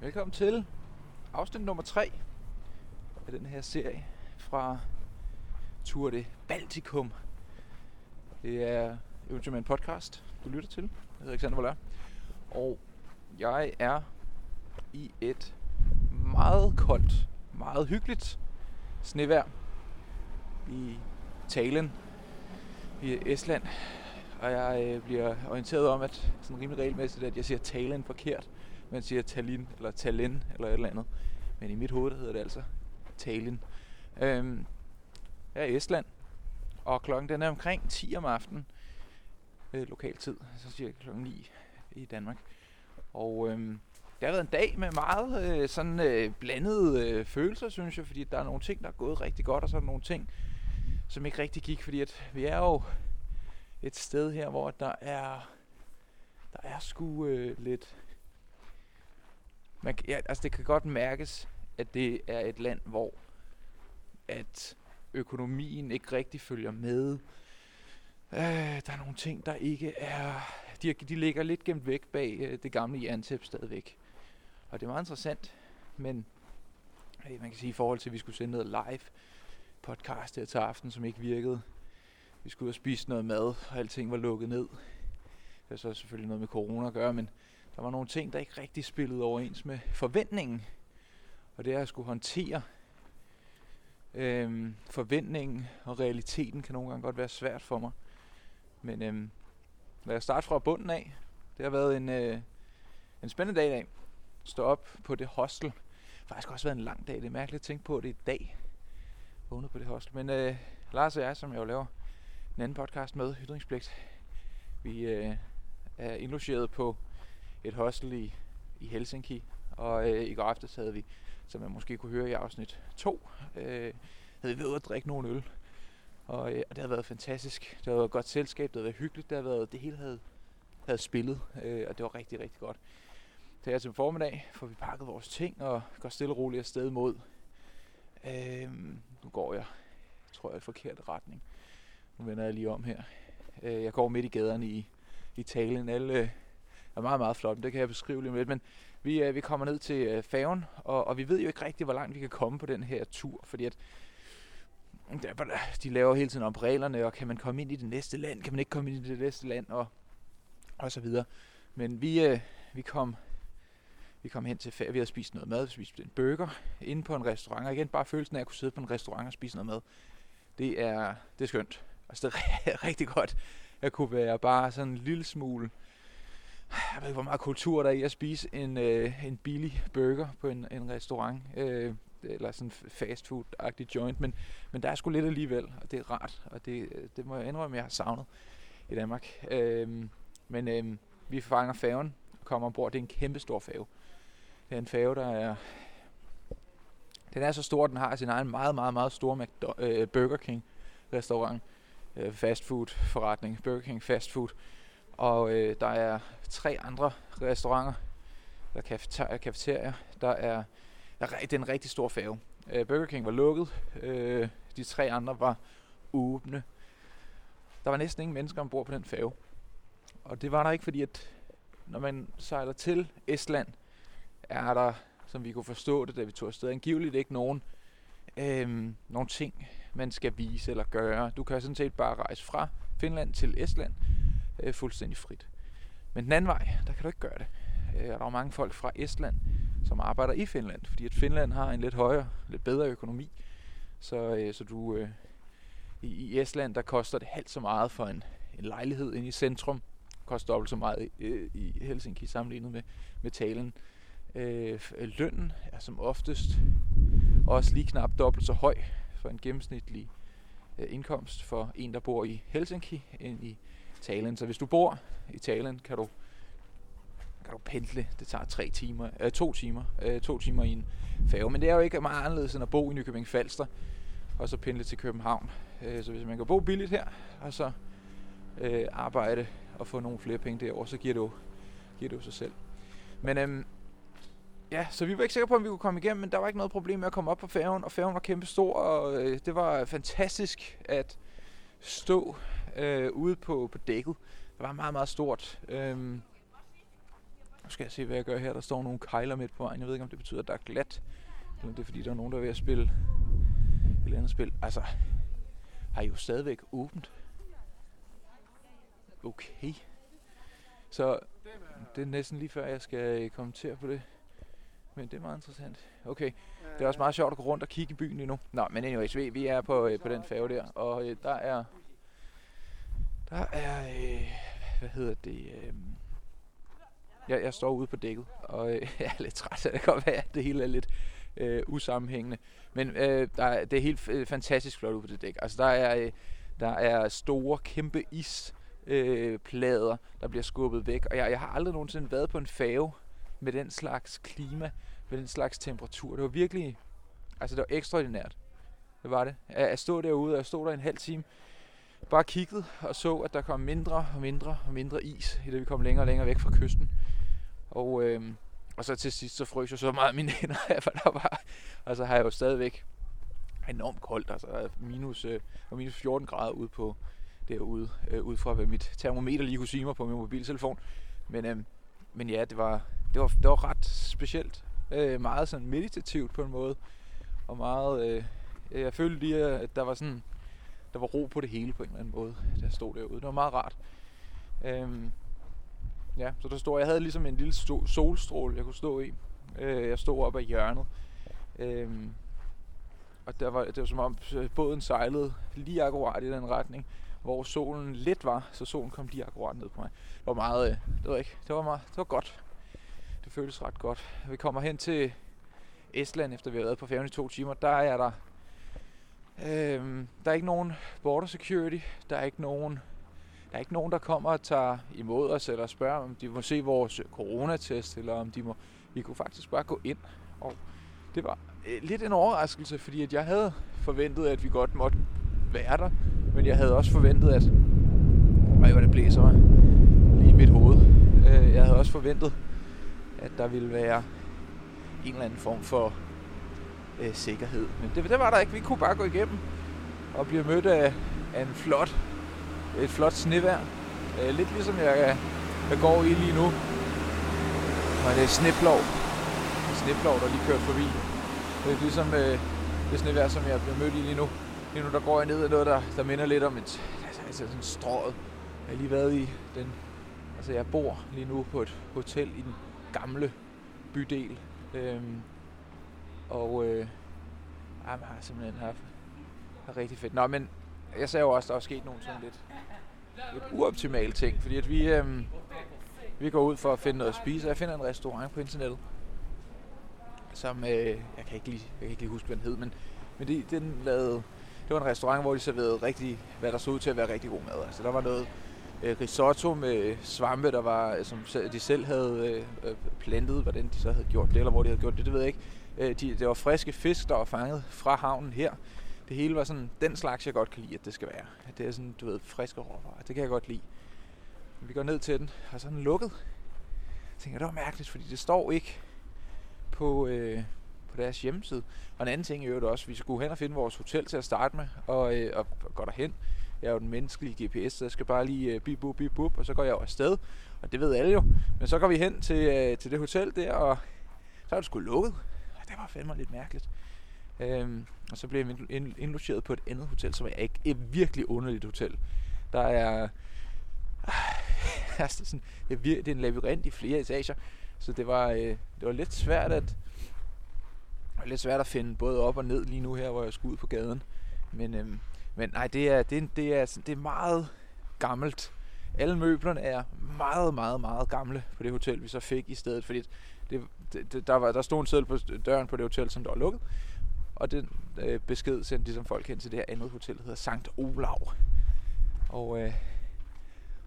Velkommen til afsnit nummer 3 af den her serie fra Tour de Baltikum. Det er Eventyrmand podcast, du lytter til. Jeg hedder Alexander Voller. Og jeg er i et meget koldt, meget hyggeligt snevejr i Talen i Estland. Og jeg øh, bliver orienteret om, at sådan rimelig regelmæssigt, at jeg siger Talen forkert man siger Tallinn eller Tallinn eller et eller andet. Men i mit hoved hedder det altså Tallinn. Øhm, jeg er i Estland, og klokken den er omkring 10 om aftenen, øh, lokal tid, så siger jeg klokken 9 i Danmark. Og øhm, det har været en dag med meget øh, sådan øh, blandede øh, følelser, synes jeg, fordi der er nogle ting, der er gået rigtig godt, og så er der nogle ting, som ikke rigtig gik, fordi at vi er jo et sted her, hvor der er der er sgu øh, lidt man, ja, altså det kan godt mærkes, at det er et land, hvor at økonomien ikke rigtig følger med. Øh, der er nogle ting, der ikke er... De, de ligger lidt gemt væk bag øh, det gamle jerntæp stadigvæk. Og det er meget interessant, men øh, man kan sige i forhold til, at vi skulle sende noget live podcast her til aften, som ikke virkede. Vi skulle ud og spise noget mad, og alting var lukket ned. Det er så selvfølgelig noget med corona at gøre, men der var nogle ting, der ikke rigtig spillede overens med forventningen. Og det er at skulle håndtere øhm, forventningen og realiteten kan nogle gange godt være svært for mig. Men øhm, lad os starte fra bunden af. Det har været en, øh, en spændende dag i dag. Stå op på det hostel. Det har faktisk også været en lang dag. Det er mærkeligt at tænke på, at det er i dag. Vågnet på det hostel. Men øh, Lars og jeg, som jeg jo laver en anden podcast med, Ytringspligt, vi øh, er indlogeret på et hostel i, i Helsinki. Og øh, i går aftes havde vi, som man måske kunne høre i afsnit 2, øh, havde vi været at drikke nogle øl. Og, øh, og det har været fantastisk. Det har været et godt selskab, det har været hyggeligt, det har været, det hele havde, havde spillet, øh, og det var rigtig, rigtig godt. Så her til formiddag får vi pakket vores ting og går stille og roligt afsted mod. Øh, nu går jeg, tror jeg, i forkert retning. Nu vender jeg lige om her. Øh, jeg går midt i gaderne i, i Talen. Alle, er meget, meget flot. Det kan jeg beskrive lige lidt. Men vi, øh, vi kommer ned til øh, færgen, og, og vi ved jo ikke rigtigt, hvor langt vi kan komme på den her tur, fordi at mm, de laver hele tiden om reglerne, og kan man komme ind i det næste land, kan man ikke komme ind i det næste land, og, og så videre. Men vi, øh, vi kom vi kom hen til færgen, vi havde spist noget mad, vi spiste en burger inde på en restaurant, og igen bare følelsen af at kunne sidde på en restaurant og spise noget mad. Det er, det er skønt. Altså det er rigtig godt at kunne være bare sådan en lille smule jeg ved ikke, hvor meget kultur der er i at spise en, øh, en billig burger på en, en restaurant. Øh, eller sådan fast food-agtig joint, men, men der er sgu lidt alligevel, og det er rart, og det, øh, det må jeg indrømme, jeg har savnet i Danmark. Øh, men øh, vi fanger færgen og kommer ombord. Det er en kæmpe stor færge. Det er en færge, der er... Den er så stor, at den har sin egen meget, meget, meget store McDo- øh, Burger King restaurant. Øh, fast food forretning. Burger King fast food. Og øh, der er tre andre restauranter, der er kafeterier. Der er, der er, det er en rigtig stor færge. Øh, Burger King var lukket. Øh, de tre andre var åbne. Der var næsten ingen mennesker ombord på den færge. Og det var der ikke, fordi at når man sejler til Estland, er der, som vi kunne forstå det, da vi tog afsted, angiveligt ikke nogen, øh, nogen ting, man skal vise eller gøre. Du kan sådan set bare rejse fra Finland til Estland øh, fuldstændig frit. Men den anden vej, der kan du ikke gøre det. Øh, og der er mange folk fra Estland, som arbejder i Finland, fordi at Finland har en lidt højere, lidt bedre økonomi. Så, øh, så du øh, i, i Estland, der koster det halvt så meget for en, en lejlighed inde i centrum. Koster dobbelt så meget øh, i Helsinki sammenlignet med, med talen. Øh, øh lønnen er som oftest også lige knap dobbelt så høj for en gennemsnitlig øh, indkomst for en, der bor i Helsinki, end i Talen. Så hvis du bor i Talen, kan du kan du pendle. Det tager tre timer, øh, to timer, øh, to timer i en færge. Men det er jo ikke meget anderledes end at bo i Nykøbing Falster og så pendle til København. Øh, så hvis man kan bo billigt her, og så øh, arbejde og få nogle flere penge derovre, så giver det jo, giver det jo sig selv. Men øhm, ja, så vi var ikke sikre på, om vi kunne komme igennem, men der var ikke noget problem med at komme op på færgen, og færgen var kæmpe stor, og øh, det var fantastisk at stå øh, ude på, på dækket. Det var meget, meget stort. Øhm, Nu skal jeg se, hvad jeg gør her. Der står nogle kejler midt på vejen. Jeg ved ikke, om det betyder, at der er glat. Eller det er, fordi der er nogen, der er ved at spille et eller andet spil. Altså, har I jo stadigvæk åbent. Okay. Så det er næsten lige før, jeg skal øh, kommentere på det. Men det er meget interessant. Okay, det er også meget sjovt at gå rundt og kigge i byen lige nu. Nå, men anyways, vi, vi er på, øh, på den færge der, og øh, der er... Der er... Øh, hvad hedder det? Øh, jeg, jeg står ude på dækket, og øh, jeg er lidt træt, så det kan godt være, at det hele er lidt øh, usammenhængende. Men øh, der er, det er helt øh, fantastisk flot ude på det dæk. Altså, der er, øh, der er store, kæmpe is øh, plader, der bliver skubbet væk. Og jeg, jeg har aldrig nogensinde været på en færge med den slags klima, med den slags temperatur. Det var virkelig, altså det var ekstraordinært. Det var det. At jeg stod derude, og jeg stod der en halv time, bare kiggede og så, at der kom mindre og mindre og mindre is, i det vi kom længere og længere væk fra kysten. Og, øh, og så til sidst, så frøs jeg så meget af mine hænder af, for der var, og så har jeg jo stadigvæk enormt koldt, altså minus, øh, minus 14 grader ude på, derude, øh, ud fra hvad mit termometer lige kunne sige mig på min mobiltelefon. Men, øh, men ja, det var, det var, det var ret specielt. Øh, meget sådan meditativt på en måde. Og meget, øh, jeg følte lige, at der var sådan, der var ro på det hele på en eller anden måde, der stod derude. Det var meget rart. Øhm, ja, så der stod, jeg havde ligesom en lille solstråle, jeg kunne stå i. Øh, jeg stod op ad hjørnet. Øhm, og der var, det var som om øh, båden sejlede lige akkurat i den retning hvor solen lidt var, så solen kom lige akkurat ned på mig. Det var meget, øh, det var ikke, det var meget, det var godt. Det føltes ret godt. Vi kommer hen til Estland, efter vi har været på færgen i to timer. Der er der, øh, der er ikke nogen border security. Der er ikke nogen, der er ikke nogen, der kommer og tager imod os, eller spørger, om de må se vores coronatest, eller om de må, vi kunne faktisk bare gå ind. Og det var øh, lidt en overraskelse, fordi at jeg havde forventet, at vi godt måtte være der. Men jeg havde også forventet, at... Ej, hvor det blæser mig. Lige i mit hoved. Øh, jeg havde også forventet, at der ville være en eller anden form for øh, sikkerhed. Men det, det var der ikke. Vi kunne bare gå igennem og blive mødt af, af en flot, et flot snevær. Øh, lidt ligesom jeg, jeg går i lige nu. Og det er sneplov. Sneplov, der lige kørt forbi. Det er ligesom øh, det snevær, som jeg bliver mødt i lige nu. Lige nu der går jeg ned af noget, der, der minder lidt om et, altså, altså sådan strået. Jeg har lige været i den, altså jeg bor lige nu på et hotel i den gamle bydel. Øhm, og øh, jamen, har simpelthen haft har rigtig fedt. Nå, men jeg sagde jo også, at der er sket nogle sådan lidt, lidt uoptimale ting, fordi at vi, øh, vi går ud for at finde noget at spise, og jeg finder en restaurant på internettet, som, øh, jeg, kan ikke lige, jeg kan ikke lige huske, hvad den hed, men, men det, den lavede det var en restaurant, hvor de serverede rigtig, hvad der så ud til at være rigtig god mad. Altså, der var noget øh, risotto med svampe, der var, øh, som de selv havde øh, øh, plantet, hvordan de så havde gjort det, eller hvor de havde gjort det, det ved jeg ikke. Øh, de, det var friske fisk, der var fanget fra havnen her. Det hele var sådan den slags, jeg godt kan lide, at det skal være. At det er sådan, du ved, friske råvarer. Det kan jeg godt lide. Vi går ned til den, og så er den lukket. Jeg tænker, det var mærkeligt, fordi det står ikke på, øh, deres hjemmeside. Og en anden ting i øvrigt også, vi skulle hen og finde vores hotel til at starte med, og, øh, og gå derhen. Jeg er jo den menneskelige GPS, så jeg skal bare lige øh, bip, bup, bip, bup, og så går jeg jo afsted. Og det ved alle jo. Men så går vi hen til, øh, til det hotel der, og så er det sgu lukket. Det var fandme lidt mærkeligt. Øhm, og så blev jeg indlogeret på et andet hotel, som er ikke et virkelig underligt hotel. Der er, altså sådan, det, er vir- det er en labyrint i flere etager, så det var, øh, det var lidt svært at, det lidt svært at finde både op og ned lige nu her, hvor jeg skulle ud på gaden. Men, øhm, men nej, det er, det, er, det, er, sådan, det er meget gammelt. Alle møblerne er meget, meget, meget gamle på det hotel, vi så fik i stedet. Fordi det, det, der, var, der stod en seddel på døren på det hotel, som der var lukket. Og den øh, besked sendte ligesom folk hen til det her andet hotel, der hedder Sankt Olav. Og, øh,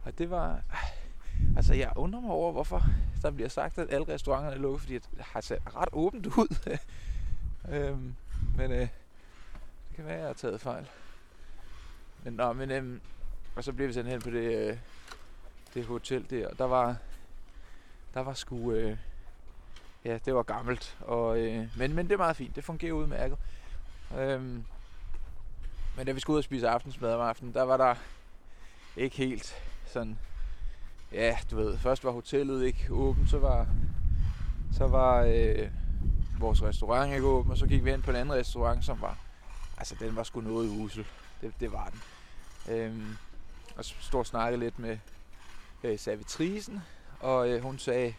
og det var... Ah, altså, jeg undrer mig over, hvorfor der bliver sagt, at alle restauranterne er lukket, fordi det har set ret åbent ud. Øhm, men øh, det kan være, at jeg har taget fejl. Men, nå, men øh, og så blev vi sendt hen på det, øh, det hotel der, og der var, der var sgu, øh, ja, det var gammelt, og, øh, men, men det er meget fint, det fungerer udmærket. Øhm, men da vi skulle ud og spise aftensmad om aftenen, der var der ikke helt sådan ja, du ved, først var hotellet ikke åbent, så var, så var øh, vores restaurant ikke åben, og så gik vi ind på en anden restaurant, som var, altså den var sgu noget usel. Det, det var den. Øhm, og så stod og snakkede lidt med øh, servitrisen, og øh, hun sagde,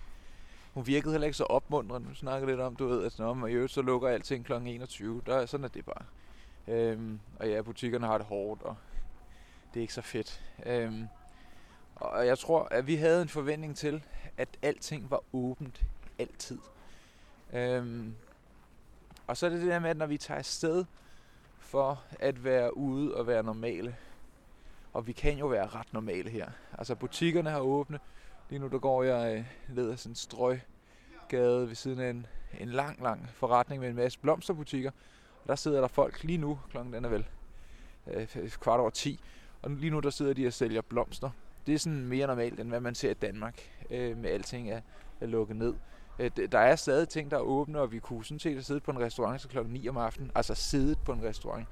hun virkede heller ikke så opmuntrende. Hun snakkede lidt om, du ved, at når i øvrigt så lukker alting kl. 21. Der, sådan er det bare. Øhm, og ja, butikkerne har det hårdt, og det er ikke så fedt. Øhm, og jeg tror, at vi havde en forventning til, at alting var åbent altid. Øhm, og så er det det der med, at når vi tager afsted for at være ude og være normale, og vi kan jo være ret normale her. Altså butikkerne har åbne. Lige nu der går jeg øh, ned ad sådan en strøgade ved siden af en, en lang, lang forretning med en masse blomsterbutikker. Og der sidder der folk lige nu, klokken den er vel øh, kvart over 10, og lige nu der sidder de og sælger blomster. Det er sådan mere normalt, end hvad man ser i Danmark, øh, med alting er, er lukket ned. Øh, der er stadig ting, der er åbne, og vi kunne sådan set have siddet på en restaurant til klokken 9 om aftenen. Altså siddet på en restaurant.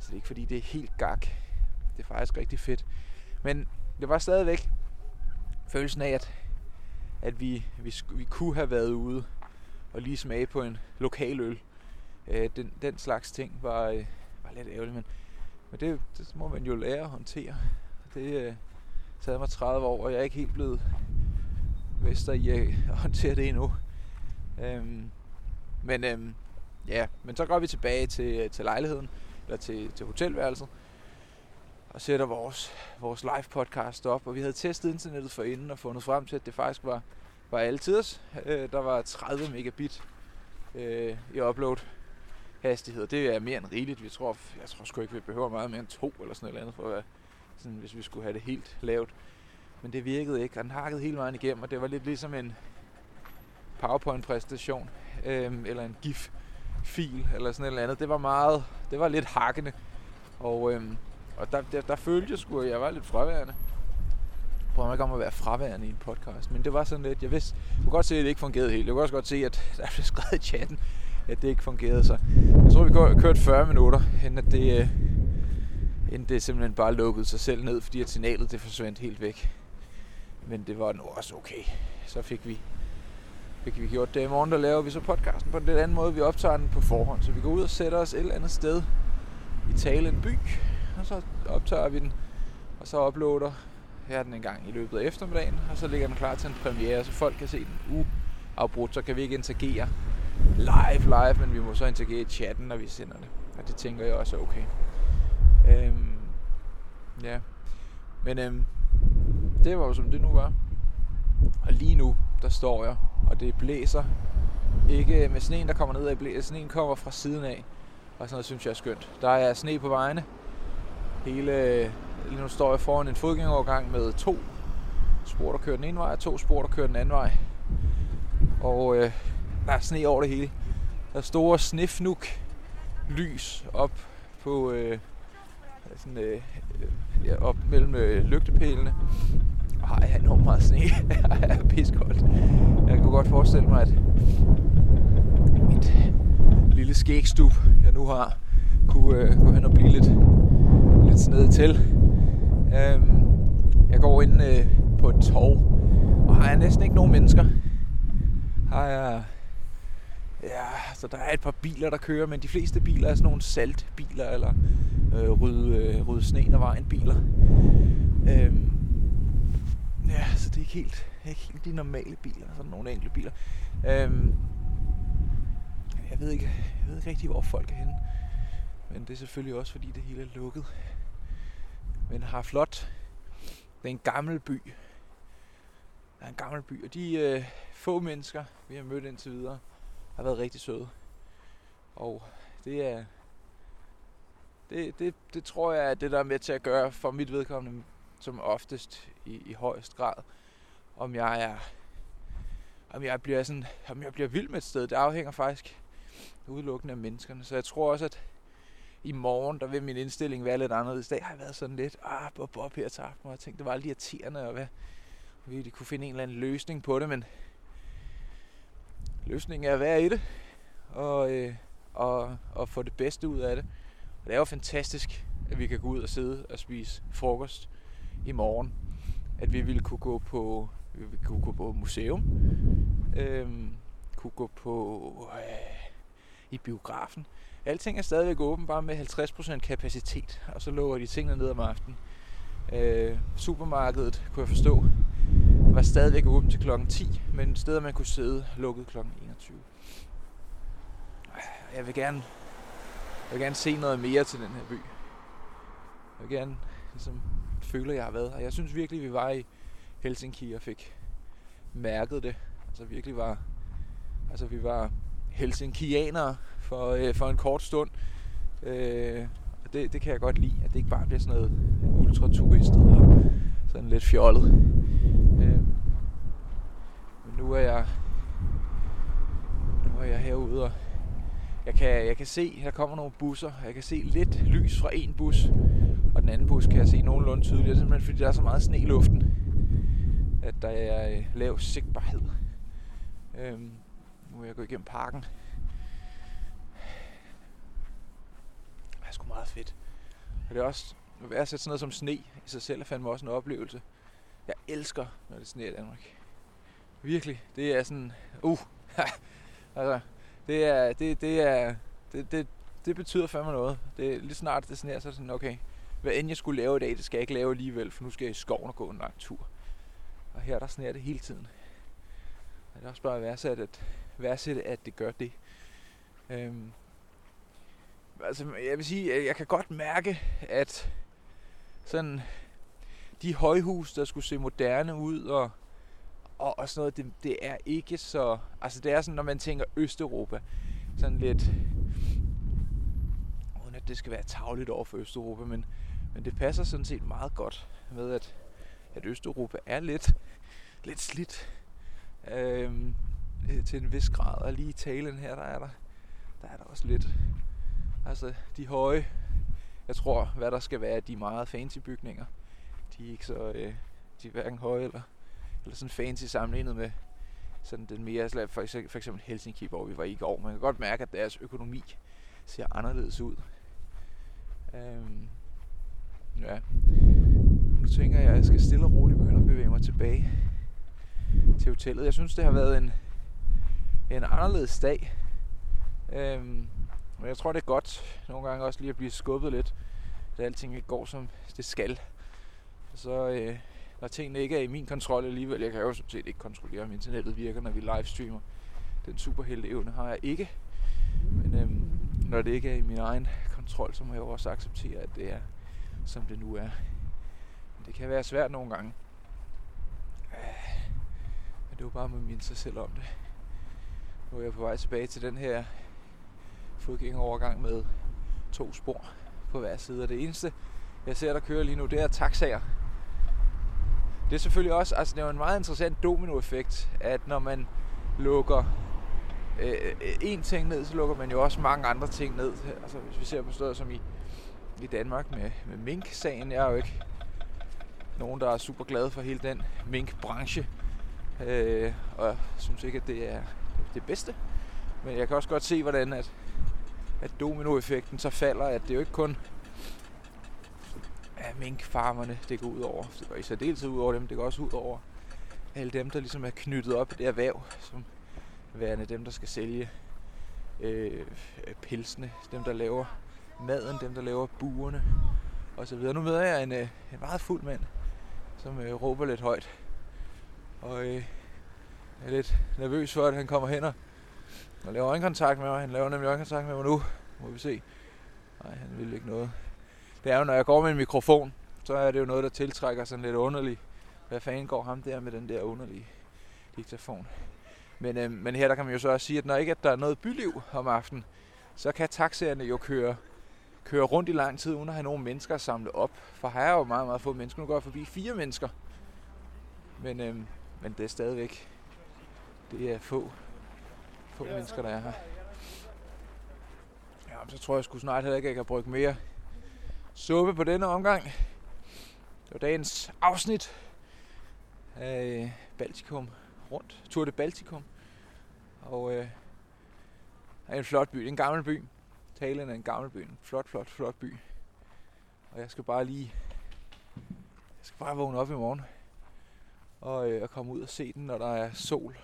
Så det er ikke fordi, det er helt gak. Det er faktisk rigtig fedt. Men det var stadigvæk følelsen af, at, at vi, vi, vi kunne have været ude og lige smage på en lokal øl. Øh, den, den slags ting var, øh, var lidt ærgerligt, men, men det, det må man jo lære at håndtere. Det øh, taget mig 30 år, og jeg er ikke helt blevet mester i at håndtere det endnu. Øhm, men øhm, ja, men så går vi tilbage til, til lejligheden, eller til, til hotelværelset, og sætter vores, vores live podcast op. Og vi havde testet internettet for inden og fundet frem til, at det faktisk var, var altid. Øh, der var 30 megabit øh, i upload hastighed. Det er mere end rigeligt. Vi tror, jeg tror sgu ikke, vi behøver meget mere end to eller sådan noget andet, for at være, sådan, hvis vi skulle have det helt lavt. Men det virkede ikke, og den hakkede hele vejen igennem, og det var lidt ligesom en PowerPoint-præsentation, øh, eller en GIF-fil, eller sådan et eller andet. Det var meget, det var lidt hakkende, og, øh, og der, der, der følte jeg sgu, at jeg var lidt fraværende. Jeg prøver ikke om at være fraværende i en podcast, men det var sådan lidt, jeg vidste, jeg kunne godt se, at det ikke fungerede helt. Jeg kunne også godt se, at der blev skrevet i chatten, at det ikke fungerede. Så jeg tror, vi kørte 40 minutter, inden at det, øh, inden det simpelthen bare lukkede sig selv ned, fordi at signalet det forsvandt helt væk. Men det var nu også okay. Så fik vi, fik vi gjort det. I morgen der laver vi så podcasten på en lidt anden måde. Vi optager den på forhånd, så vi går ud og sætter os et eller andet sted i Talen by, og så optager vi den, og så uploader jeg den en gang i løbet af eftermiddagen, og så ligger den klar til en premiere, så folk kan se den uh, uafbrudt, så kan vi ikke interagere live, live, men vi må så interagere i chatten, når vi sender det. Og det tænker jeg også er okay. Øhm, ja. Men øhm, det var jo som det nu var. Og lige nu, der står jeg, og det blæser. Ikke med sneen, der kommer ned af blæser. Sneen kommer fra siden af. Og sådan noget synes jeg er skønt. Der er sne på vejene. Hele, lige nu står jeg foran en fodgængerovergang med to spor, der kører den ene vej, og to spor, der kører den anden vej. Og øh, der er sne over det hele. Der er store snefnuk lys op på øh, sådan, øh, ja, op mellem øh, lygtepælene. Og har jeg enormt meget sne. jeg er piskoldt. Jeg kunne godt forestille mig, at mit lille skægstup, jeg nu har, kunne øh, gå hen og blive lidt, lidt ned til. Øhm, jeg går ind øh, på et torv, og har jeg næsten ikke nogen mennesker. Har jeg Ja, så der er et par biler, der kører, men de fleste biler er sådan nogle saltbiler, eller øh, rydde, øh, rydde sneen af vejen biler. Øhm, ja, så det er ikke helt, ikke helt de normale biler, sådan nogle enkelte biler. Øhm, jeg ved ikke, jeg ved ikke rigtig, hvor folk er henne. Men det er selvfølgelig også, fordi det hele er lukket. Men har flot. Det er en gammel by. Der er en gammel by, og de øh, få mennesker, vi har mødt indtil videre, har været rigtig søde. Og det er... Det, det, det tror jeg er det, der er med til at gøre for mit vedkommende som oftest i, i højst grad. Om jeg er om jeg bliver sådan, om jeg bliver vild med et sted, det afhænger faktisk udelukkende af menneskerne. Så jeg tror også, at i morgen, der vil min indstilling være lidt anderledes. I dag har jeg været sådan lidt, ah, bob, bob her til aften, og jeg tænkte, det var lidt irriterende, og hvad, vi de kunne finde en eller anden løsning på det, men løsningen er at være i det, og, øh, og, og få det bedste ud af det. Og det er jo fantastisk, at vi kan gå ud og sidde og spise frokost i morgen at vi ville kunne gå på, vi ville kunne gå på museum, øh, kunne gå på øh, i biografen. Alting er stadigvæk åben, bare med 50% kapacitet, og så lukker de tingene ned om aftenen. Øh, supermarkedet, kunne jeg forstå, var stadigvæk åbent til klokken 10, men steder man kunne sidde lukket klokken 21. Jeg vil gerne, jeg vil gerne se noget mere til den her by. Jeg vil gerne ligesom, føle, at jeg har været her. Jeg synes virkelig, vi var i Helsinki og fik mærket det. Altså virkelig var, altså vi var helsinkianere for, øh, for en kort stund. Øh, og det, det kan jeg godt lide, at det ikke bare bliver sådan noget ultraturistet og sådan lidt fjollet. Øh, men nu er jeg nu er jeg herude og jeg kan, jeg kan se, der kommer nogle busser. Jeg kan se lidt lys fra en bus, og den anden bus kan jeg se nogenlunde tydeligt. Det er simpelthen fordi, der er så meget sne i luften, at der er øh, lav sigtbarhed. Øhm, med at jeg igennem parken. Det er sgu meget fedt. Og det er også, at være sætte sådan noget som sne i sig selv er fandme også en oplevelse. Jeg elsker, når det sneer i Danmark. Virkelig. Det er sådan, uh, altså, det er, det, det er, det, det, det betyder fandme noget. Det er lige snart det sneer, så er det sådan, okay, hvad end jeg skulle lave i dag, det skal jeg ikke lave alligevel, for nu skal jeg i skoven og gå en lang tur. Og her der sneer det hele tiden. Og det er også bare værdsat, at, værdsætte, at det gør det. Øhm, altså, jeg vil sige, at jeg kan godt mærke, at sådan de højhus, der skulle se moderne ud og, og, og sådan noget, det, det er ikke så... Altså det er sådan, når man tænker Østeuropa, sådan lidt... Uden at det skal være tavligt over for Østeuropa, men, men det passer sådan set meget godt med, at, at Østeuropa er lidt, lidt slidt øhm, øh, til en vis grad. Og lige i talen her, der er der, der er der også lidt... Altså de høje, jeg tror, hvad der skal være de meget fancy bygninger, de er ikke så... Øh, de er hverken høje eller, eller sådan fancy sammenlignet med sådan den mere, altså, for eksempel, for eksempel Helsinki, hvor vi var i går. Man kan godt mærke, at deres økonomi ser anderledes ud. Øhm, ja. Nu tænker jeg, at jeg skal stille og roligt begynde at bevæge mig tilbage til hotellet. Jeg synes, det har været en, en anderledes dag. Øhm, men jeg tror, det er godt nogle gange også lige at blive skubbet lidt, da alting ikke går, som det skal. Så øh, når tingene ikke er i min kontrol alligevel, jeg kan jo sådan set ikke kontrollere, om internettet virker, når vi livestreamer. Den superhelte evne har jeg ikke. Men øhm, når det ikke er i min egen kontrol, så må jeg jo også acceptere, at det er, som det nu er. Men det kan være svært nogle gange. Øh, men det er jo bare med at minde sig selv om det. Nu er jeg på vej tilbage til den her fodgængerovergang med to spor på hver side. Og det eneste, jeg ser, der kører lige nu, det er taxaer. Det er selvfølgelig også, altså det er jo en meget interessant dominoeffekt, at når man lukker øh, en ting ned, så lukker man jo også mange andre ting ned. Altså hvis vi ser på steder som i, i Danmark med, med mink-sagen, jeg er jo ikke nogen, der er super glad for hele den mink-branche. Øh, og jeg synes ikke, at det er det bedste. Men jeg kan også godt se, hvordan at, at dominoeffekten så falder, at det er jo ikke kun ja, minkfarmerne, det går ud over. Det går i særdeleshed ud over dem, det går også ud over alle dem, der ligesom er knyttet op i det erhverv, som værende dem, der skal sælge øh, pilsene, dem, der laver maden, dem, der laver buerne og så videre. Nu møder jeg en, øh, en meget fuld mand, som øh, råber lidt højt. Og øh, jeg er lidt nervøs for, at han kommer hen og, og laver øjenkontakt med mig. Han laver nemlig øjenkontakt med mig nu. Må vi se. Nej, han vil ikke noget. Det er jo, når jeg går med en mikrofon, så er det jo noget, der tiltrækker sådan lidt underligt. Hvad fanden går ham der med den der underlige diktafon? Men, øh, men her der kan man jo så også sige, at når ikke at der er noget byliv om aftenen, så kan taxaerne jo køre, køre rundt i lang tid, uden at have nogen mennesker at samle op. For her er jo meget, meget få mennesker. Nu går jeg forbi fire mennesker. Men, øh, men det er stadigvæk det er få, få mennesker, der er her. Ja, så tror jeg sgu snart heller ikke, at jeg kan brygge mere suppe på denne omgang. Det var dagens afsnit af Baltikum rundt. Tour de Baltikum. Og øh, er en flot by. Det er en gammel by. Talen er en gammel by. En flot, flot, flot by. Og jeg skal bare lige... Jeg skal bare vågne op i morgen. og, øh, og komme ud og se den, når der er sol.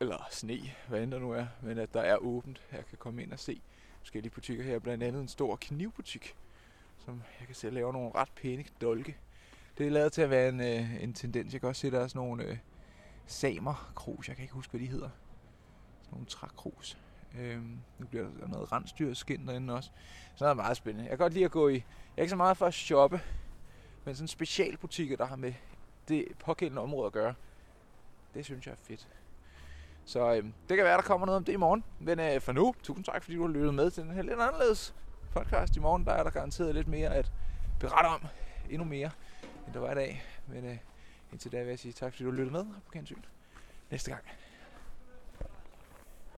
Eller sne, hvad end der nu er. Men at der er åbent. Jeg kan komme ind og se forskellige butikker her. Blandt andet en stor knivbutik, som jeg kan se laver nogle ret pæne dolke. Det er lavet til at være en, øh, en tendens. Jeg kan også se, at der er sådan nogle øh, samer krus. Jeg kan ikke huske, hvad de hedder. Sådan nogle trækrus. Øhm, nu bliver der noget rensdyrskin derinde også. Så det er meget spændende. Jeg kan godt lide at gå i... Jeg er ikke så meget for at shoppe, men sådan specialbutikker, der har med det pågældende område at gøre, det synes jeg er fedt. Så øh, det kan være, der kommer noget om det i morgen. Men øh, for nu, tusind tak, fordi du har lyttet med til den her lidt anderledes podcast i morgen. Der er der garanteret lidt mere at berette om. Endnu mere, end der var i dag. Men øh, indtil da vil jeg sige tak, fordi du har lyttet med. På gensyn næste gang.